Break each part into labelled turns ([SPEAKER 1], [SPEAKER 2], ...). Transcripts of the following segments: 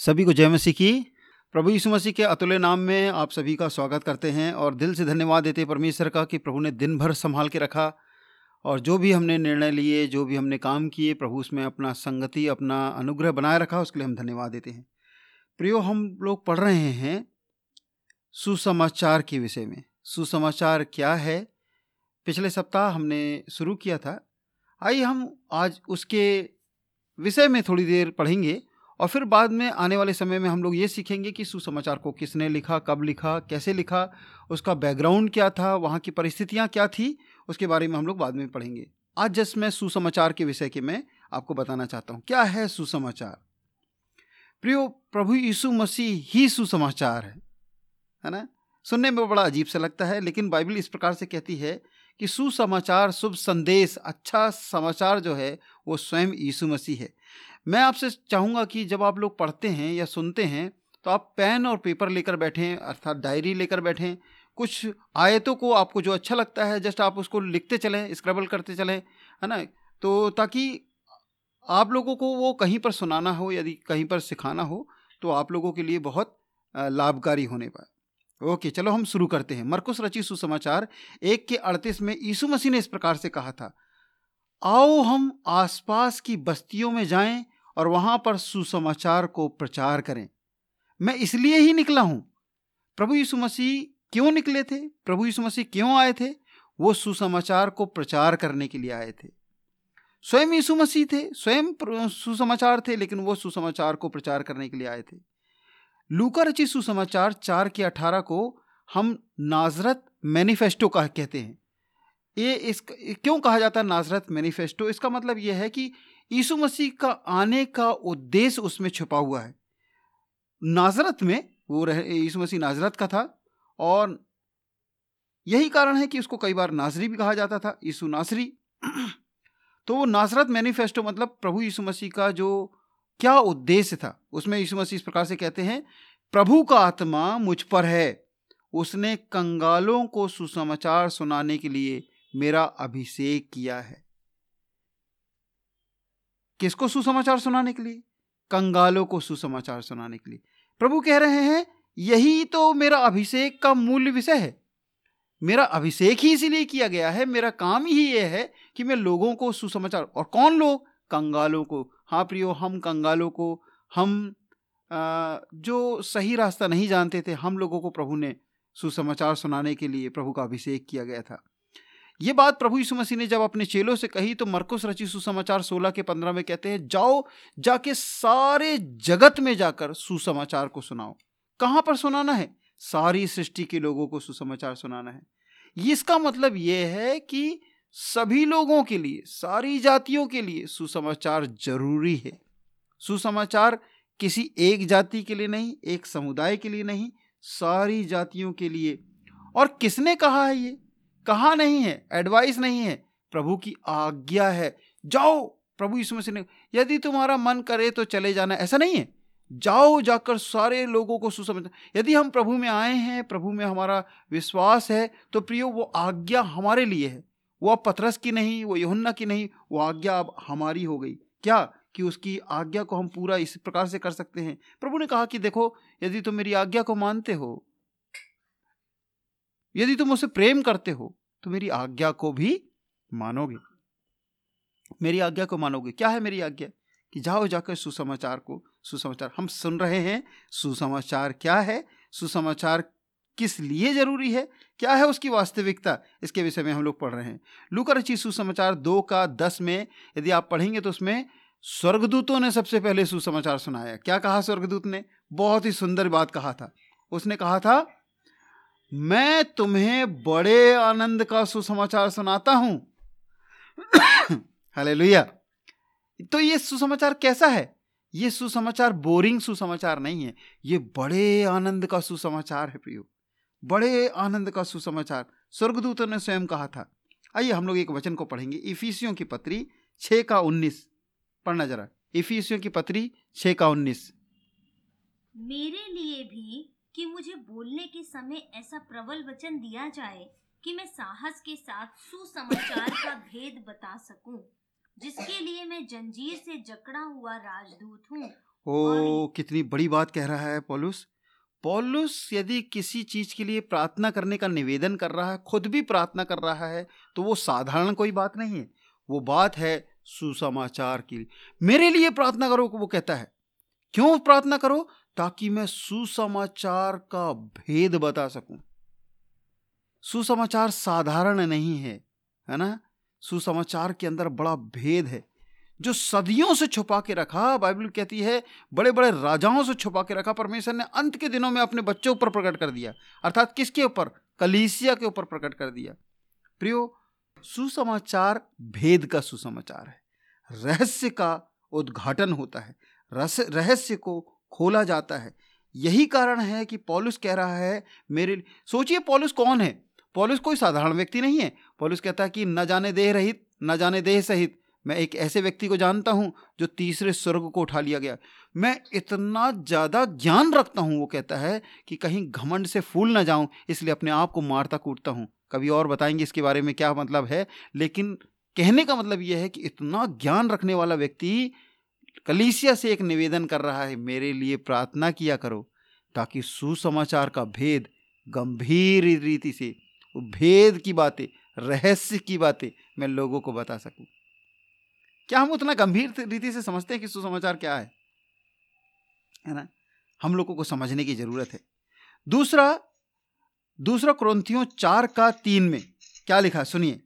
[SPEAKER 1] सभी को जय मसीह की। प्रभु यीशु मसीह के अतुल्य नाम में आप सभी का स्वागत करते हैं और दिल से धन्यवाद देते परमेश्वर का कि प्रभु ने दिन भर संभाल के रखा और जो भी हमने निर्णय लिए, जो भी हमने काम किए, प्रभु उसमें अपना संगति, अपना अनुग्रह बनाए रखा, उसके लिए हम धन्यवाद देते हैं। प्रियो, हम लोग पढ़ रहे हैं सुसमाचार के विषय में। सुसमाचार क्या है? पिछले सप्ताह हमने शुरू किया था। आइए हम आज उसके विषय में थोड़ी देर पढ़ेंगे। और फिर बाद में आने वाले समय में हम लोग ये सीखेंगे कि सुसमाचार को किसने लिखा, कब लिखा, कैसे लिखा, उसका बैकग्राउंड क्या था, वहाँ की परिस्थितियाँ क्या थी, उसके बारे में हम लोग बाद में पढ़ेंगे। आज जस्ट मैं सुसमाचार के विषय के मैं आपको बताना चाहता हूँ। क्या है सुसमाचार? प्रियो, प्रभु यीशु मसीह ही सुसमाचार है है ना? सुनने में बड़ा अजीब सा लगता है, लेकिन बाइबल इस प्रकार से कहती है कि सुसमाचार, शुभ संदेश अच्छा समाचार जो है, वो स्वयं यीशु मसीह है। मैं आपसे चाहूँगा कि जब आप लोग पढ़ते हैं या सुनते हैं तो आप पेन और पेपर लेकर बैठें, अर्थात डायरी लेकर बैठें। कुछ आयतों को आपको जो अच्छा लगता है, जस्ट आप उसको लिखते चलें, स्क्रबल करते चलें, है ना? तो ताकि आप लोगों को वो कहीं पर सुनाना हो, यदि कहीं पर सिखाना हो तो आप लोगों के लिए बहुत लाभकारी होने पाए। ओके, चलो हम शुरू करते हैं। मरकुस रची सुसमाचार एक के अड़तीस में यीशु मसीह ने इस प्रकार से कहा था, आओ हम आसपास की बस्तियों में जाएँ और वहाँ पर सुसमाचार को प्रचार करें। मैं इसलिए ही निकला हूँ। प्रभु यीशु मसीह क्यों निकले थे? प्रभु यीशु मसीह क्यों आए थे? वो सुसमाचार को प्रचार करने के लिए आए थे। स्वयं यीशु मसीह थे, स्वयं सुसमाचार थे, लेकिन वो सुसमाचार को प्रचार करने के लिए आए थे। लूका रची सुसमाचार चार के अठारह को हम नाजरत मैनिफेस्टो का कहते हैं। ये इस क्यों कहा जाता है नाजरत मैनिफेस्टो? इसका मतलब यह है कि यीशु मसीह का आने का उद्देश्य उसमें छुपा हुआ है। नाजरत में वो रह, यीशु मसीह नाजरत का था और यही कारण है कि उसको कई बार नाजरी भी कहा जाता था, यीशु नासरी तो वो नाजरत मैनिफेस्टो मतलब प्रभु यीशु मसीह का जो क्या उद्देश्य था, उसमें यीशु मसीह इस प्रकार से कहते हैं, प्रभु का आत्मा मुझ पर है, उसने कंगालों को सुसमाचार सुनाने के लिए मेरा अभिषेक किया है। किसको सुसमाचार सुनाने के लिए? कंगालों को सुसमाचार सुनाने के लिए। प्रभु कह रहे हैं यही तो मेरा अभिषेक का मूल विषय है। मेरा अभिषेक ही इसीलिए किया गया है मेरा काम ही यह है कि मैं लोगों को सुसमाचार और कौन लोग? कंगालों को। हाँ प्रियो हम कंगालों को हम आ, जो सही रास्ता नहीं जानते थे हम लोगों को प्रभु ने सुसमाचार सुनाने के लिए प्रभु का अभिषेक किया गया था। ये बात प्रभु यीशु मसीह ने जब अपने चेलों से कही तो मरकुस रची सुसमाचार सोलह के पंद्रह में कहते हैं, जाओ, जाके सारे जगत में जाकर सुसमाचार को सुनाओ। कहाँ पर सुनाना है? सारी सृष्टि के लोगों को सुसमाचार सुनाना है। इसका मतलब ये है कि सभी लोगों के लिए, सारी जातियों के लिए सुसमाचार ज़रूरी है। सुसमाचार किसी एक जाति के लिए नहीं, एक समुदाय के लिए नहीं, सारी जातियों के लिए। और किसने कहा है ये? कहा नहीं है एडवाइस नहीं है। प्रभु की आज्ञा है। जाओ, प्रभु यीशु मसीह ने, यदि तुम्हारा मन करे तो चले जाना, ऐसा नहीं है। जाओ जाकर सारे लोगों को सुसमझ यदि हम प्रभु में आए हैं, प्रभु में हमारा विश्वास है तो प्रियो, वो आज्ञा हमारे लिए है। वो अब पथरस की नहीं, वो यहुन्ना की नहीं, वो आज्ञा अब हमारी हो गई। क्या? कि उसकी आज्ञा को हम पूरा इस प्रकार से कर सकते हैं। प्रभु ने कहा कि देखो, यदि तुम मेरी आज्ञा को मानते हो यदि तुम उसे प्रेम करते हो तो मेरी आज्ञा को भी मानोगे। मेरी आज्ञा को मानोगे। क्या है मेरी आज्ञा? कि जाओ जाकर सुसमाचार को, सुसमाचार। हम सुन रहे हैं, सुसमाचार क्या है? सुसमाचार किस लिए ज़रूरी है? क्या है उसकी वास्तविकता? इसके विषय में हम लोग पढ़ रहे हैं। लुकर रची सुसमाचार दो का दस में, यदि आप पढ़ेंगे तो उसमें स्वर्गदूतों ने सबसे पहले सुसमाचार सुनाया। क्या कहा स्वर्गदूत ने? बहुत ही सुंदर बात कहा था। उसने कहा था मैं तुम्हें बड़े आनंद का सुसमाचार सुनाता हूँ। हालेलुया। तो ये सुसमाचार कैसा है? ये सुसमाचार बोरिंग सुसमाचार नहीं है। ये बड़े आनंद का सुसमाचार है प्रियो। बड़े आनंद का सुसमाचार। स्वर्गदूतों ने स्वयं कहा था। आइए हम लोग एक वचन को पढ़ेंगे। इफिसियों की पत्री छ का उन्नीस। पढ़ना जरा। इफिसियों की पत्री छ का उन्नीस।
[SPEAKER 2] मेरे लिए भी कि मुझे बोलने के समय ऐसा प्रबल वचन दिया जाए कि मैं साहस के साथ सुसमाचार का भेद बता सकूँ जिसके लिए मैं जंजीर से जकड़ा हुआ राजदूत हूँ।
[SPEAKER 1] ओ कितनी बड़ी बात कह रहा है पौलुस। पौलुस यदि किसी चीज़ के लिए प्रार्थना करने का निवेदन कर रहा है खुद भी प्रार्थना कर रहा है तो वो साधारण कोई बात नहीं है। वो बात है सुसमाचार की। मेरे लिए प्रार्थना करो वो कहता है। क्यों प्रार्थना करो? ताकि मैं सुसमाचार का भेद बता सकूँ। सुसमाचार साधारण नहीं है है ना? सुसमाचार के अंदर बड़ा भेद है। जो सदियों से छुपा के रखा, बाइबल कहती है बड़े बड़े राजाओं से छुपा के रखा, परमेश्वर ने अंत के दिनों में अपने बच्चों पर प्रकट कर दिया। अर्थात किसके ऊपर? कलीसिया के ऊपर प्रकट कर दिया। प्रियो, सुसमाचार भेद का सुसमाचार है। रहस्य का उद्घाटन होता है। रहस्य को खोला जाता है। यही कारण है कि पौलुस कह रहा है, मेरे सोचिए पौलुस कौन है? पौलुस कोई साधारण व्यक्ति नहीं है। पौलुस कहता है कि न जाने देह रहित, न जाने देह सहित। मैं एक ऐसे व्यक्ति को जानता हूँ जो तीसरे स्वर्ग को उठा लिया गया। मैं इतना ज़्यादा ज्ञान रखता हूँ, वो कहता है, कि कहीं घमंड से फूल ना जाऊँ, इसलिए अपने आप को मारता कूटता हूँ। कभी और बताएँगे इसके बारे में क्या मतलब है, लेकिन कहने का मतलब यह है कि इतना ज्ञान रखने वाला व्यक्ति कलीसिया से एक निवेदन कर रहा है, मेरे लिए प्रार्थना किया करो, ताकि सुसमाचार का भेद गंभीर रीति से भेद की बातें, रहस्य की बातें मैं लोगों को बता सकूँ। क्या हम उतना गंभीर रीति से समझते हैं कि सुसमाचार क्या है? है ना? हम लोगों को समझने की ज़रूरत है। दूसरा दूसरा क्रंथियों चार का तीन में, क्या लिखा? सुनिए।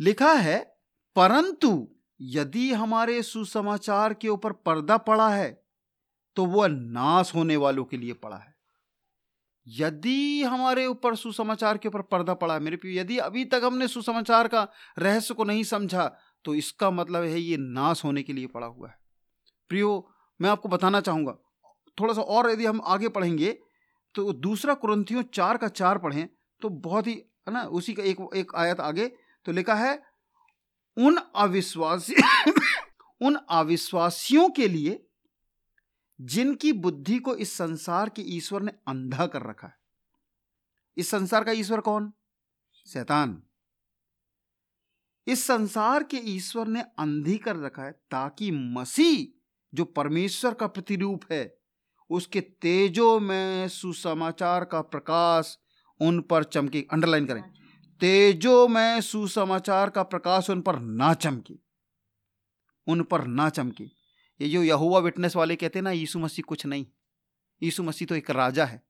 [SPEAKER 1] लिखा है, परंतु यदि हमारे सुसमाचार के ऊपर पर्दा पड़ा है तो वह नाश होने वालों के लिए पड़ा है। यदि हमारे ऊपर सुसमाचार के ऊपर पर्दा पड़ा है, मेरे प्रिय, यदि अभी तक हमने सुसमाचार का रहस्य को नहीं समझा तो इसका मतलब है ये नाश होने के लिए पड़ा हुआ है। प्रियो, मैं आपको बताना चाहूँगा थोड़ा सा और यदि हम आगे पढ़ेंगे तो दूसरा कुरंथियों चार का चार पढ़ें तो बहुत ही, है ना, उसी का एक एक आयत आगे तो लिखा है उन अविश्वासी, उन अविश्वासियों के लिए जिनकी बुद्धि को इस संसार के ईश्वर ने अंधा कर रखा है। इस संसार का ईश्वर कौन? शैतान। इस संसार के ईश्वर ने अंधी कर रखा है ताकि मसीह, जो परमेश्वर का प्रतिरूप है, उसके तेजो में सुसमाचार का प्रकाश उन पर चमके। अंडरलाइन करें। तेजो में सुसमाचार का प्रकाश उन पर ना चमके। उन पर ना चमके। ये जो यहुआ विटनेस वाले कहते हैं ना, यीशु मसीह कुछ नहीं। यीशु मसीह तो एक राजा है।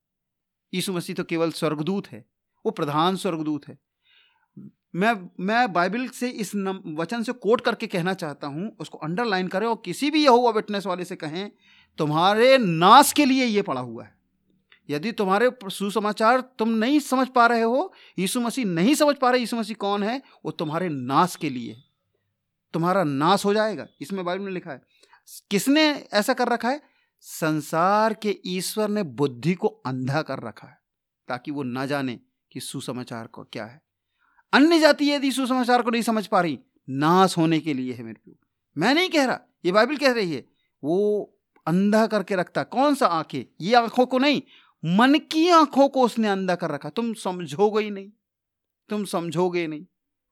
[SPEAKER 1] यीशु मसीह तो केवल स्वर्गदूत है। वो प्रधान स्वर्गदूत है। मैं मैं बाइबल से इस वचन से कोट करके कहना चाहता हूँ, उसको अंडरलाइन करें और किसी भी यहुआ विटनेस वाले से कहें, तुम्हारे नाश के लिए ये पड़ा हुआ है। यदि तुम्हारे सुसमाचार तुम नहीं समझ पा रहे हो, यीशु मसीह नहीं समझ पा रहे, यीशु मसीह कौन है? वो तुम्हारे नाश के लिए। तुम्हारा नाश हो जाएगा। इसमें बाइबल में लिखा है, किसने ऐसा कर रखा है? संसार के ईश्वर ने बुद्धि को अंधा कर रखा है, ताकि वो ना जाने कि सुसमाचार को क्या है। अन्य जाति यदि सुसमाचार को नहीं समझ पा रही, नाश होने के लिए है मेरे को मैं नहीं कह रहा, ये बाइबल कह रही है, वो अंधा करके रखता कौन सा आँखें? ये आँखों को नहीं मन की आँखों को उसने अंधा कर रखा। तुम समझोगे ही नहीं। तुम समझोगे नहीं।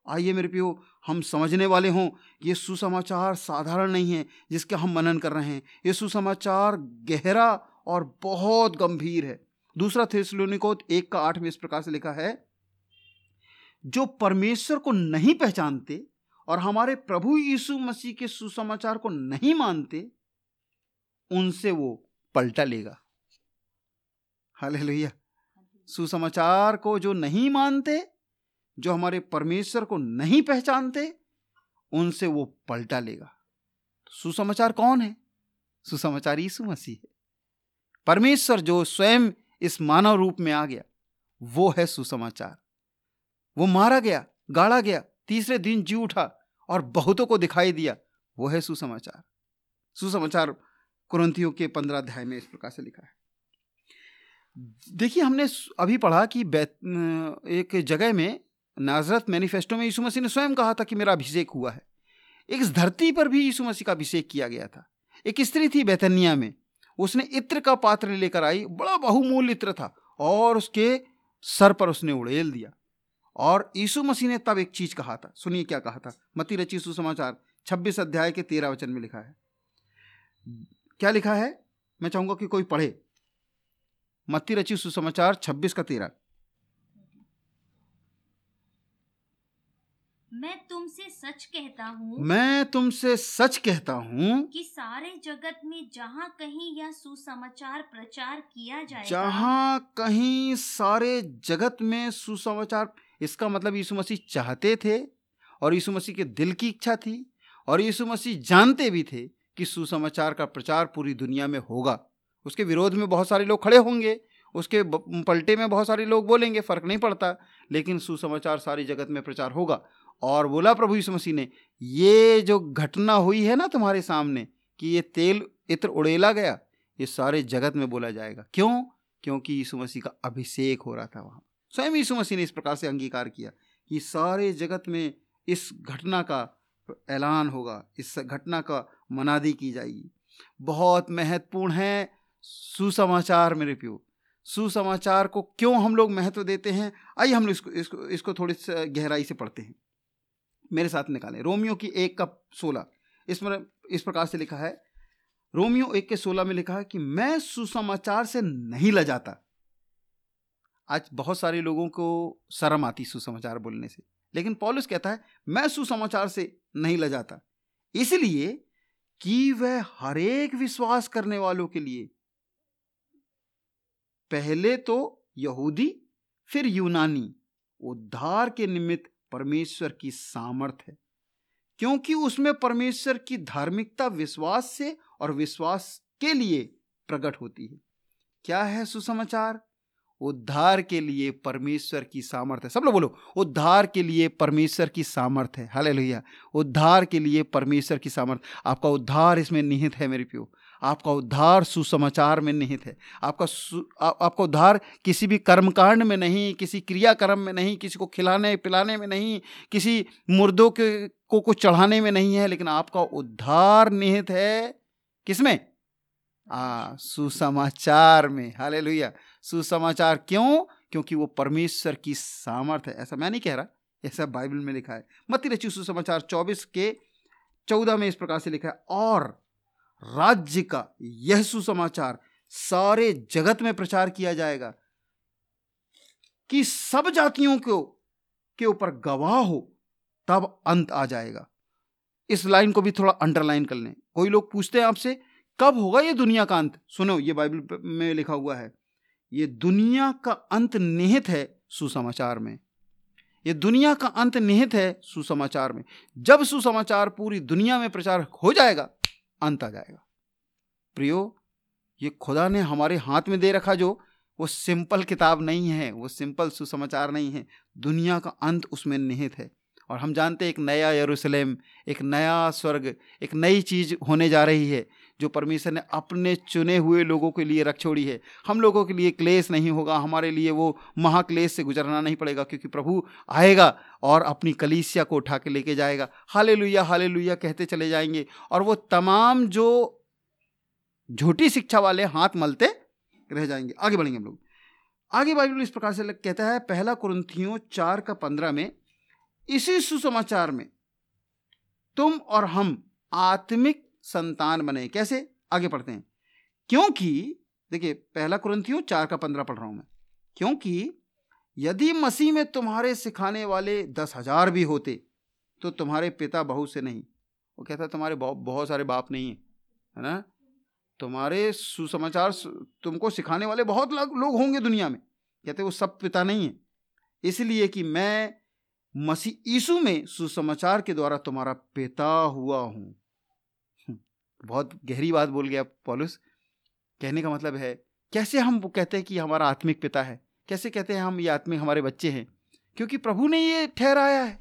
[SPEAKER 1] आइए मेरे पियो, हम समझने वाले हों। ये सुसमाचार साधारण नहीं है, जिसके हम मनन कर रहे हैं। ये सुसमाचार गहरा और बहुत गंभीर है। दूसरा थेसलोनिको एक का आठ में इस प्रकार से लिखा है, जो परमेश्वर को नहीं पहचानते और हमारे प्रभु यीशु मसीह के सुसमाचार को नहीं मानते, उनसे वो पलटा लेगा। हालेलुया। सुसमाचार को जो नहीं मानते, जो हमारे परमेश्वर को नहीं पहचानते, उनसे वो पलटा लेगा। सुसमाचार कौन है? सुसमाचार यीशु मसीह है। परमेश्वर जो स्वयं इस मानव रूप में आ गया, वो है सुसमाचार। वो मारा गया, गाड़ा गया, तीसरे दिन जी उठा और बहुतों को दिखाई दिया, वो है सुसमाचार। सुसमाचार कुरंतियों के पंद्रह अध्याय में इस प्रकार से लिखा है। देखिए, हमने अभी पढ़ा कि एक जगह में नाजरत मैनिफेस्टो में यीशु मसीह ने स्वयं कहा था कि मेरा अभिषेक हुआ है। एक धरती पर भी यीशु मसीह का अभिषेक किया गया था। एक स्त्री थी बैतनिया में। उसने इत्र का पात्र लेकर आई, बड़ा बहुमूल्य इत्र था और उसके सर पर उसने उड़ेल दिया। और यीशु मसीह ने तब एक चीज़ कहा था। सुनिए क्या कहा था। मती रची सुसमाचार 26 अध्याय के तेरह वचन में लिखा है। क्या लिखा है? मैं चाहूँगा कि कोई पढ़े। मत्ती रची सुसमाचार छब्बीस का तेरह।
[SPEAKER 2] मैं तुमसे सच कहता हूँ
[SPEAKER 1] मैं तुमसे सच कहता हूँ
[SPEAKER 2] कि सारे जगत में जहाँ कहीं यह सुसमाचार प्रचार किया जाएगा।
[SPEAKER 1] जहाँ कहीं सारे जगत में सुसमाचार इसका मतलब यीशु मसीह चाहते थे और यीशु मसीह के दिल की इच्छा थी और यीशु मसीह जानते भी थे कि सुसमाचार का प्रचार पूरी दुनिया में होगा। उसके विरोध में बहुत सारे लोग खड़े होंगे, उसके पलटे में बहुत सारे लोग बोलेंगे, फ़र्क नहीं पड़ता, लेकिन सुसमाचार सारी जगत में प्रचार होगा। और बोला प्रभु यीशु मसीह ने, ये जो घटना हुई है ना तुम्हारे सामने, कि ये तेल इत्र उड़ेला गया, ये सारे जगत में बोला जाएगा। क्यों? क्योंकि यीशु मसीह का अभिषेक हो रहा था वहाँ। स्वयं यीशु मसीह ने इस प्रकार से अंगीकार किया, कि सारे जगत में इस घटना का ऐलान होगा, इस घटना का मनादी की जाएगी। बहुत महत्वपूर्ण है सुसमाचार मेरे प्यो, सुसमाचार को क्यों हम लोग महत्व देते हैं? आइए हम लोग इसको इसको इसको थोड़ी गहराई से पढ़ते हैं। मेरे साथ निकालें। रोमियो की एक का सोलह इसमें इस प्रकार से लिखा है। रोमियो एक के सोलह में लिखा है कि मैं सुसमाचार से नहीं लजाता। आज बहुत सारे लोगों को शर्म आती सुसमाचार बोलने से। लेकिन पॉलिस कहता है, मैं सुसमाचार से नहीं लजाता। इसलिए कि वह हरेक विश्वास करने वालों के लिए पहले तो यहूदी, फिर यूनानी। उद्धार के निमित्त परमेश्वर की सामर्थ है, क्योंकि उसमें परमेश्वर की धार्मिकता विश्वास से और विश्वास के लिए प्रकट होती है। क्या है सुसमाचार? उद्धार के लिए परमेश्वर की सामर्थ्य सब लोग बोलो, उद्धार के लिए परमेश्वर की सामर्थ्य है। हाले भैया उद्धार के लिए परमेश्वर की सामर्थ्य आपका उद्धार इसमें निहित है मेरे प्यो। आपका उद्धार सुसमाचार में निहित है। आपका आ, आपका उद्धार किसी भी कर्मकांड में नहीं किसी क्रियाक्रम में नहीं किसी को खिलाने पिलाने में नहीं किसी मुर्दों के को कुछ चढ़ाने में नहीं है लेकिन आपका उद्धार निहित है किसमें? आ सुसमाचार में। हाले सुसमाचार क्यों? क्योंकि वो परमेश्वर की सामर्थ है। ऐसा मैं नहीं कह रहा ऐसा बाइबल में लिखा है। मती रची सुसमाचार चौबीस के चौदह में इस प्रकार से लिखा है और राज्य का यह सुसमाचार सारे जगत में प्रचार किया जाएगा कि सब जातियों को, के ऊपर गवाह हो, तब अंत आ जाएगा। इस लाइन को भी थोड़ा अंडरलाइन कर लें। कोई लोग पूछते हैं आपसे, कब होगा ये दुनिया का अंत? सुनो, ये बाइबल में लिखा हुआ है, ये दुनिया का अंत निहित है सुसमाचार में। ये दुनिया का अंत निहित है सुसमाचार में। जब सुसमाचार पूरी दुनिया में प्रचार हो जाएगा अंत आ जाएगा। प्रियो, ये खुदा ने हमारे हाथ में दे रखा जो, वो सिंपल किताब नहीं है, वो सिंपल सुसमाचार नहीं है। दुनिया का अंत उसमें निहित है। और हम जानते हैं एक नया यरूशलेम, एक नया स्वर्ग, एक नई चीज़ होने जा रही है। जो परमेश्वर ने अपने चुने हुए लोगों के लिए रख छोड़ी है। हम लोगों के लिए क्लेश नहीं होगा, हमारे लिए वो महाक्लेश से गुजरना नहीं पड़ेगा, क्योंकि प्रभु आएगा और अपनी कलीसिया को उठा के लेके जाएगा। हाले लुया हाले लुया कहते चले जाएँगे। और वो तमाम जो झूठी शिक्षा वाले हाथ मलते रह जाएँगे। आगे बढ़ेंगे हम लोग। आगे बाइबल इस प्रकार से कहता है, पहला कुरंथियों चार का पंद्रह में, इसी सुसमाचार में तुम और हम आत्मिक संतान बने। कैसे? आगे पढ़ते हैं। क्योंकि, देखिए, पहला कुरंथियों चार का पंद्रह पढ़ रहा हूँ मैं। क्योंकि यदि मसीह में तुम्हारे सिखाने वाले दस हज़ार भी होते तो तुम्हारे पिता बहुत से नहीं। वो कहता तुम्हारे बहुत सारे बाप नहीं है। है ना? तुम्हारे सुसमाचार तुमको सिखाने वाले बहुत लोग होंगे दुनिया में। कहते वो सब पिता नहीं है। इसलिए कि मैं मसीह यीशु में सुसमाचार के द्वारा तुम्हारा पिता हुआ हूँ। बहुत गहरी बात बोल गया पॉलुस। कहने का मतलब है, कैसे हम कहते हैं कि हमारा आत्मिक पिता है? कैसे कहते हैं हम ये आत्मिक हमारे बच्चे हैं? क्योंकि प्रभु ने ये ठहराया है।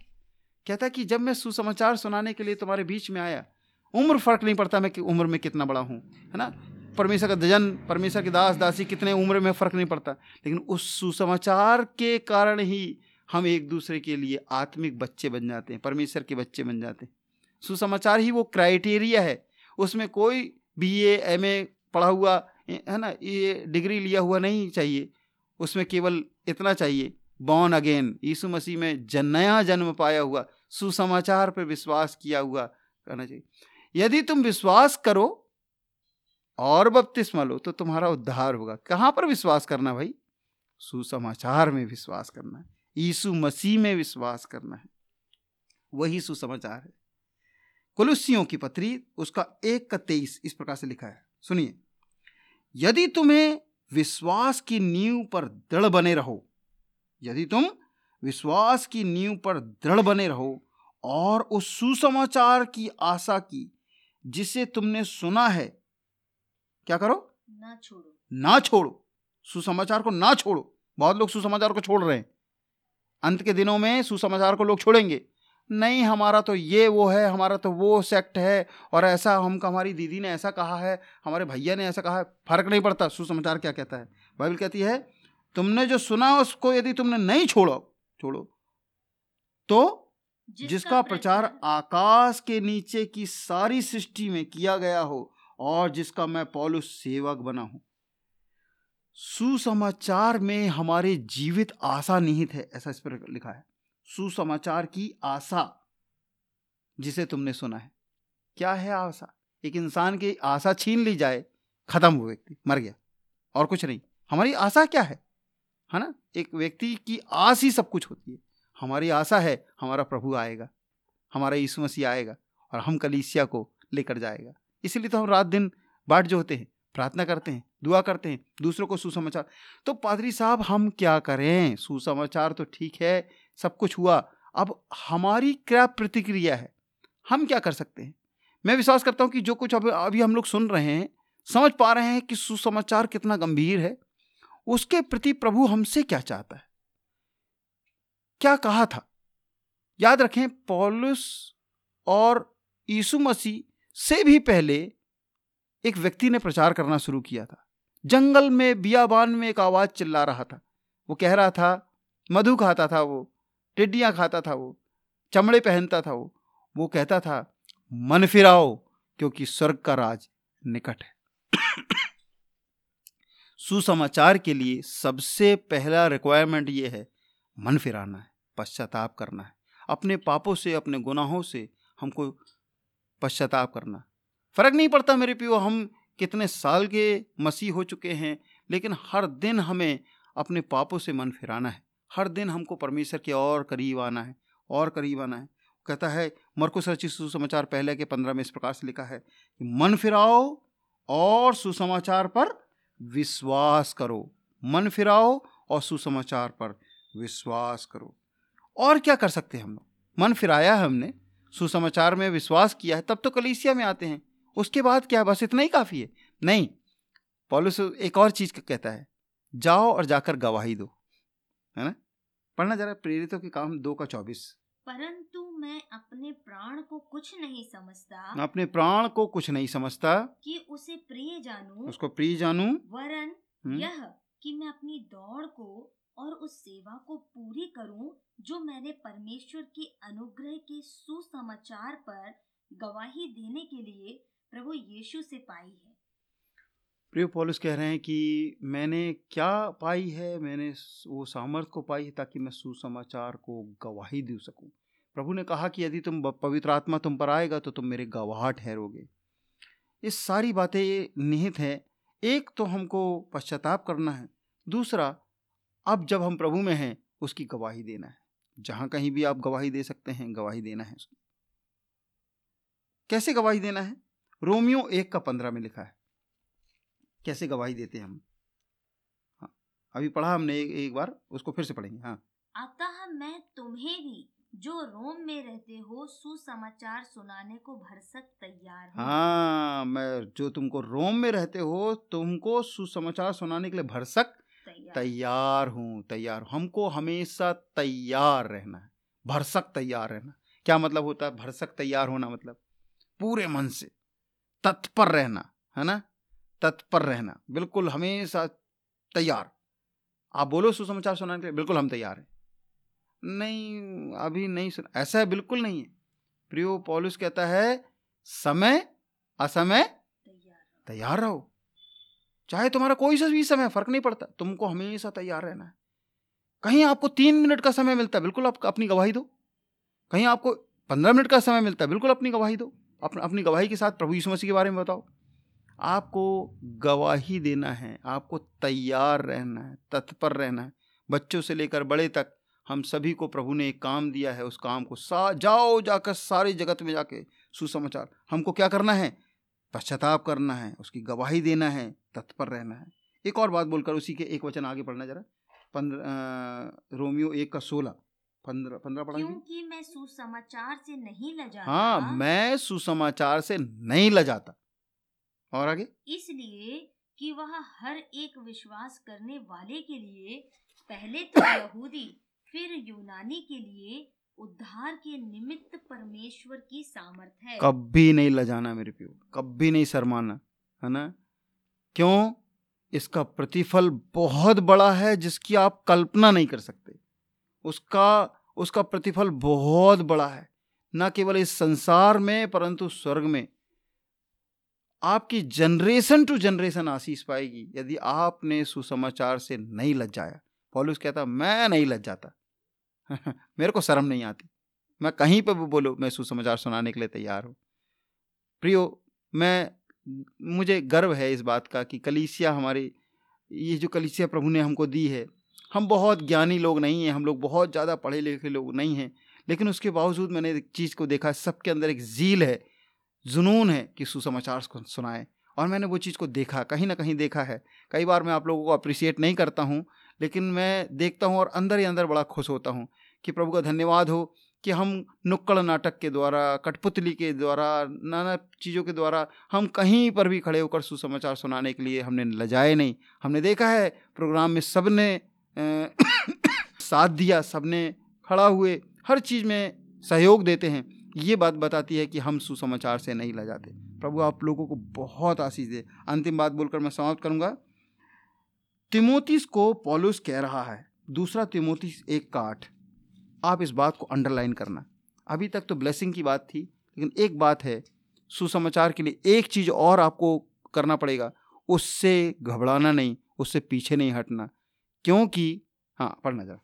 [SPEAKER 1] कहता है कि जब मैं सुसमाचार सुनाने के लिए तुम्हारे बीच में आया, उम्र फ़र्क नहीं पड़ता मैं कि उम्र में कितना बड़ा हूँ, है ना? परमेश्वर का दजन, परमेश्वर के दास, दासी कितने उम्र में फ़र्क नहीं पड़ता। लेकिन उस सुसमाचार के कारण ही हम एक दूसरे के लिए आत्मिक बच्चे बन जाते हैं, परमेश्वर के बच्चे बन जाते हैं। सुसमाचार ही वो क्राइटेरिया है उसमें कोई बी एम ए पढ़ा हुआ है ना, ये डिग्री लिया हुआ नहीं चाहिए। उसमें केवल इतना चाहिए बॉर्न अगेन यीशु मसीह में जन, नया जन्म पाया हुआ, सुसमाचार पर विश्वास किया हुआ करना चाहिए। यदि तुम विश्वास करो और बपतिस्मा लो तो तुम्हारा उद्धार होगा। कहाँ पर विश्वास करना भाई? सुसमाचार में विश्वास करना है। यीशु मसीह में विश्वास करना है। वही सुसमाचार है। कुलुसियों की पत्री उसका एक का तेईस इस प्रकार से लिखा है। सुनिए। यदि तुम्हें विश्वास की नींव पर दृढ़ बने रहो यदि तुम विश्वास की नींव पर दृढ़ बने रहो और उस सुसमाचार की आशा की जिसे तुमने सुना है क्या करो?
[SPEAKER 2] ना छोड़ो।
[SPEAKER 1] ना छोड़ो। सुसमाचार को ना छोड़ो। बहुत लोग सुसमाचार को छोड़ रहे हैं। अंत के दिनों में सुसमाचार को लोग छोड़ेंगे। नहीं हमारा तो ये वो है हमारा तो वो सेक्ट है और ऐसा हम हमारी दीदी ने ऐसा कहा है हमारे भैया ने ऐसा कहा है फ़र्क नहीं पड़ता सुसमाचार क्या कहता है। बाइबल कहती है तुमने जो सुना उसको यदि तुमने नहीं छोड़ो छोड़ो तो जिसका प्रचार आकाश के नीचे की सारी सृष्टि में किया गया हो और जिसका मैं पौलुस सेवक बना हूँ। सुसमाचार में हमारे जीवित आशा निहित है ऐसा इस पर लिखा है। सुसमाचार की आशा, जिसे तुमने सुना है। क्या है आशा? एक इंसान की आशा छीन ली जाए, खत्म हो व्यक्ति, मर गया। और कुछ नहीं। हमारी आशा क्या है? है ना? एक व्यक्ति की आस ही सब कुछ होती है। हमारी आशा है, हमारा प्रभु आएगा, हमारा यीशु मसीह आएगा, और हम कलीसिया को लेकर जाएगा। इसलिए तो हम रात दिन बाट जो होते हैं, प्रार्थना करते हैं, दुआ करते हैं, दूसरों को सुसमाचार। तो पादरी साहब, हम क्या करें? सुसमाचार तो ठीक है सब कुछ हुआ। अब हमारी क्या प्रतिक्रिया है? हम क्या कर सकते हैं? मैं विश्वास करता हूँ कि जो कुछ अभी अभी हम लोग सुन रहे हैं, समझ पा रहे हैं कि सुसमाचार कितना गंभीर है। उसके प्रति प्रभु हमसे क्या चाहता है? क्या कहा था? याद रखें, पॉलुस और यीशु मसीह से भी पहले एक व्यक्ति ने प्रचार करना शुरू किया था। जंगल में, बियाबान में एक आवाज़ चिल्ला रहा था। वो कह रहा था, मधु खाता था वो। टिड्डियाँ खाता था वो, चमड़े पहनता था वो। वो कहता था, मन फिराओ, क्योंकि स्वर्ग का राज निकट है। सुसमाचार के लिए सबसे पहला रिक्वायरमेंट ये है, मन फिराना है, पश्चाताप करना है। अपने पापों से, अपने गुनाहों से हमको पश्चाताप करना फ़र्क नहीं पड़ता मेरे पियो, हम कितने साल के मसीह हो चुके हैं, लेकिन हर दिन हमें अपने पापों से मन फिराना है। हर दिन हमको परमेश्वर के और करीब आना है, और करीब आना है। कहता है, मरकुस रचित सुसमाचार पहले के पंद्रह में इस प्रकार से लिखा है कि मन फिराओ और सुसमाचार पर विश्वास करो। मन फिराओ और सुसमाचार पर विश्वास करो। और क्या कर सकते हैं हम लोग? मन फिराया है हमने, सुसमाचार में विश्वास किया है, तब तो कलीसिया में आते हैं। उसके बाद क्या, बस इतना ही काफ़ी है? नहीं। पॉलिस एक और चीज़ कहता है, जाओ और जाकर गवाही दो, है ना? पढ़ना जरा प्रेरितों के काम दो का चौबीस।
[SPEAKER 2] परंतु मैं अपने प्राण को कुछ नहीं समझता।
[SPEAKER 1] अपने प्राण को कुछ नहीं समझता।
[SPEAKER 2] कि उसे प्रिय जानू।
[SPEAKER 1] उसको प्रिय जानू।
[SPEAKER 2] वरन
[SPEAKER 1] हम्म।
[SPEAKER 2] यह कि मैं अपनी दौड़ को और उस सेवा को पूरी करूँ जो मैंने परमेश्वर के अनुग्रह के सुसमाचार पर गवाही देने के लिए प्रभु यीशु से पाई है।
[SPEAKER 1] प्रिय पॉलिस कह रहे हैं कि मैंने क्या पाई है? मैंने वो सामर्थ को पाई है ताकि मैं सुसमाचार को गवाही दे सकूँ। प्रभु ने कहा कि यदि तुम पवित्र आत्मा तुम पर आएगा तो तुम मेरे गवाह ठहरोगे। ये सारी बातें निहित हैं। एक तो हमको पश्चाताप करना है। दूसरा, अब जब हम प्रभु में हैं, उसकी गवाही देना है। जहाँ कहीं भी आप गवाही दे सकते हैं, गवाही देना है उसकी। कैसे गवाही देना है? रोमियो एक का पंद्रह में लिखा है। कैसे गवाही देते हैं हम? हाँ अभी पढ़ा हमने एक, एक बार उसको फिर से पढ़ेंगे हाँ।
[SPEAKER 2] अतः मैं तुम्हें भी जो रोम में रहते हो सुसमाचार सुनाने को भरसक तैयार हूँ।
[SPEAKER 1] हाँ मैं जो तुमको रोम में रहते हो तुमको सुसमाचार सुनाने के लिए भरसक
[SPEAKER 2] तैयार।
[SPEAKER 1] हूँ तैयार हूँ। हमको हमेशा तैयार रहना है भरसक तैयार रहना क्या मतलब होता है भरसक तैयार होना मतलब? पूरे मन से तत्पर रहना है ना? तत्पर रहना। बिल्कुल हमेशा तैयार। आप बोलो सुसमाचार सुनाने के लिए, बिल्कुल हम तैयार हैं। नहीं, अभी नहीं सुना, ऐसा है बिल्कुल नहीं है। प्रियो पॉलिस कहता है, समय, असमय,
[SPEAKER 2] तैयार
[SPEAKER 1] रहो। चाहे तुम्हारा कोई सा भी समय, फ़र्क नहीं पड़ता। तुमको हमेशा तैयार रहना है। कहीं आपको तीन मिनट का समय मिलता है, बिल्कुल आप अपनी गवाही दो। कहीं आपको पंद्रह मिनट का समय मिलता है, बिल्कुल अपनी गवाही दो। अपनी गवाही के साथ प्रभु यीशु मसीह के बारे में बताओ। आपको गवाही देना है आपको तैयार रहना है तत्पर रहना है। बच्चों से लेकर बड़े तक हम सभी को प्रभु ने एक काम दिया है उस काम को सा जाओ जाकर सारे जगत में जाके सुसमाचार। हमको क्या करना है? पश्चाताप करना है उसकी गवाही देना है तत्पर रहना है। एक और बात बोलकर उसी के एक वचन आगे पढ़ना जरा। पंद्रह रोमियो एक का सोलह। पंद्रह पंद्रह पढ़ा
[SPEAKER 2] क्योंकि मैं सुसमाचार से नहीं लजाता।
[SPEAKER 1] हाँ मैं सुसमाचार से नहीं लजाता। और आगे?
[SPEAKER 2] इसलिए कि वह हर एक विश्वास करने वाले के लिए पहले तो यहूदी फिर यूनानी के लिए उद्धार के निमित्त परमेश्वर की सामर्थ है।
[SPEAKER 1] कभी नहीं लजाना मेरे प्यो कभी नहीं शर्माना है ना? क्यों? इसका प्रतिफल बहुत बड़ा है जिसकी आप कल्पना नहीं कर सकते। उसका उसका प्रतिफल बहुत बड़ा है। न केवल इस संसार में परंतु स्वर्ग में। आपकी जनरेशन टू जनरेशन आशीष पाएगी, यदि आपने सुसमाचार से नहीं लज्जाया। पॉलुस कहता, मैं नहीं लज जाता मेरे को शर्म नहीं आती। मैं कहीं पर भी बोलो, मैं सुसमाचार सुनाने के लिए तैयार हूँ। प्रियो, मैं, मुझे गर्व है इस बात का कि कलीसिया हमारी, ये जो कलीसिया प्रभु ने हमको दी है, हम बहुत ज्ञानी लोग नहीं हैं, हम लोग बहुत ज़्यादा पढ़े लिखे लोग नहीं हैं, लेकिन उसके बावजूद मैंने एक चीज़ को देखा, सबके अंदर एक झील है जुनून है कि सुसमाचार सुनाएँ। और मैंने वो चीज़ को देखा, कहीं ना कहीं देखा है। कई बार मैं आप लोगों को अप्रिसिएट नहीं करता हूँ, लेकिन मैं देखता हूँ और अंदर ही अंदर बड़ा खुश होता हूँ कि प्रभु का धन्यवाद हो कि हम नुक्कड़ नाटक के द्वारा, कठपुतली के द्वारा, नाना चीज़ों के द्वारा हम कहीं पर भी खड़े होकर सुसमाचार सुनाने के लिए हमने लजाए नहीं। हमने देखा है, प्रोग्राम में सबने साथ दिया सबने खड़ा हुए, हर चीज़ में सहयोग देते हैं। ये बात बताती है कि हम सुसमाचार से नहीं लजाते। प्रभु, आप लोगों को बहुत आशीष दे। अंतिम बात बोलकर मैं समाप्त करूँगा। तिमोतीस को पॉलुस कह रहा है, दूसरा तिमोतीस एक का आठ। आप इस बात को अंडरलाइन करना। अभी तक तो ब्लेसिंग की बात थी, लेकिन एक बात है, सुसमाचार के लिए एक चीज़ और आपको करना पड़ेगा। उससे घबराना नहीं, उससे पीछे नहीं हटना। क्योंकि हाँ पढ़ना जरा।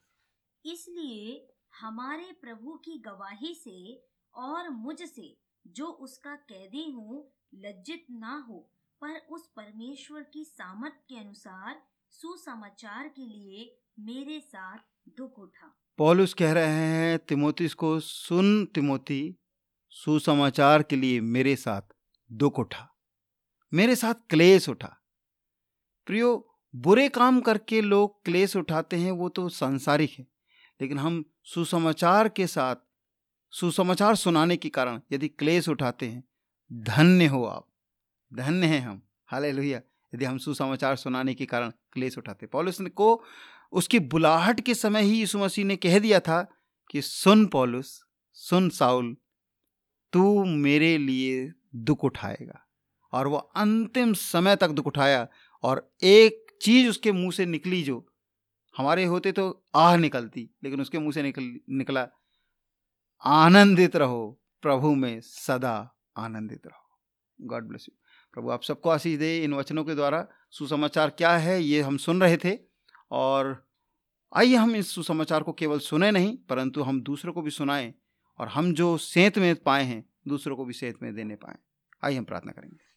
[SPEAKER 2] इसलिए हमारे प्रभु की गवाही से और मुझसे, जो उसका कैदी हूँ, लज्जित ना हो, पर उस परमेश्वर की सामर्थ के अनुसार, सुसमाचार के लिए मेरे साथ दुख उठा।
[SPEAKER 1] पॉलुस कह रहे हैं तिमोतीस को सुन तिमोती सुसमाचार के लिए मेरे साथ दुख उठा, मेरे साथ क्लेश उठा। प्रियो, बुरे काम करके लोग क्लेश उठाते हैं, वो तो सांसारिक है, लेकिन हम सुसमाचार के साथ सुसमाचार सुनाने के कारण यदि क्लेश उठाते हैं, धन्य हो आप, धन्य हैं हम। हाल लोहिया यदि हम सुसमाचार सुनाने के कारण क्लेश उठाते पॉलिस को उसकी बुलाहट के समय ही यीशु मसीह ने कह दिया था कि, सुन पॉलुस, सुन साउल, तू मेरे लिए दुख उठाएगा। और वो अंतिम समय तक दुख उठाया और एक चीज़ उसके मुँह से निकली जो, हमारे होते तो आह निकलती, लेकिन उसके मुँह से निकल, निकला आनंदित रहो, प्रभु में सदा आनंदित रहो। गॉड ब्लेस यू प्रभु, आप सबको आशीष दे, इन वचनों के द्वारा। सुसमाचार क्या है, ये हम सुन रहे थे। और आइए हम इस सुसमाचार को केवल सुने नहीं, परंतु हम दूसरों को भी सुनाएँ। और हम जो सेहत में पाए हैं, दूसरों को भी सेहत में देने पाएँ। आइए हम प्रार्थना करेंगे।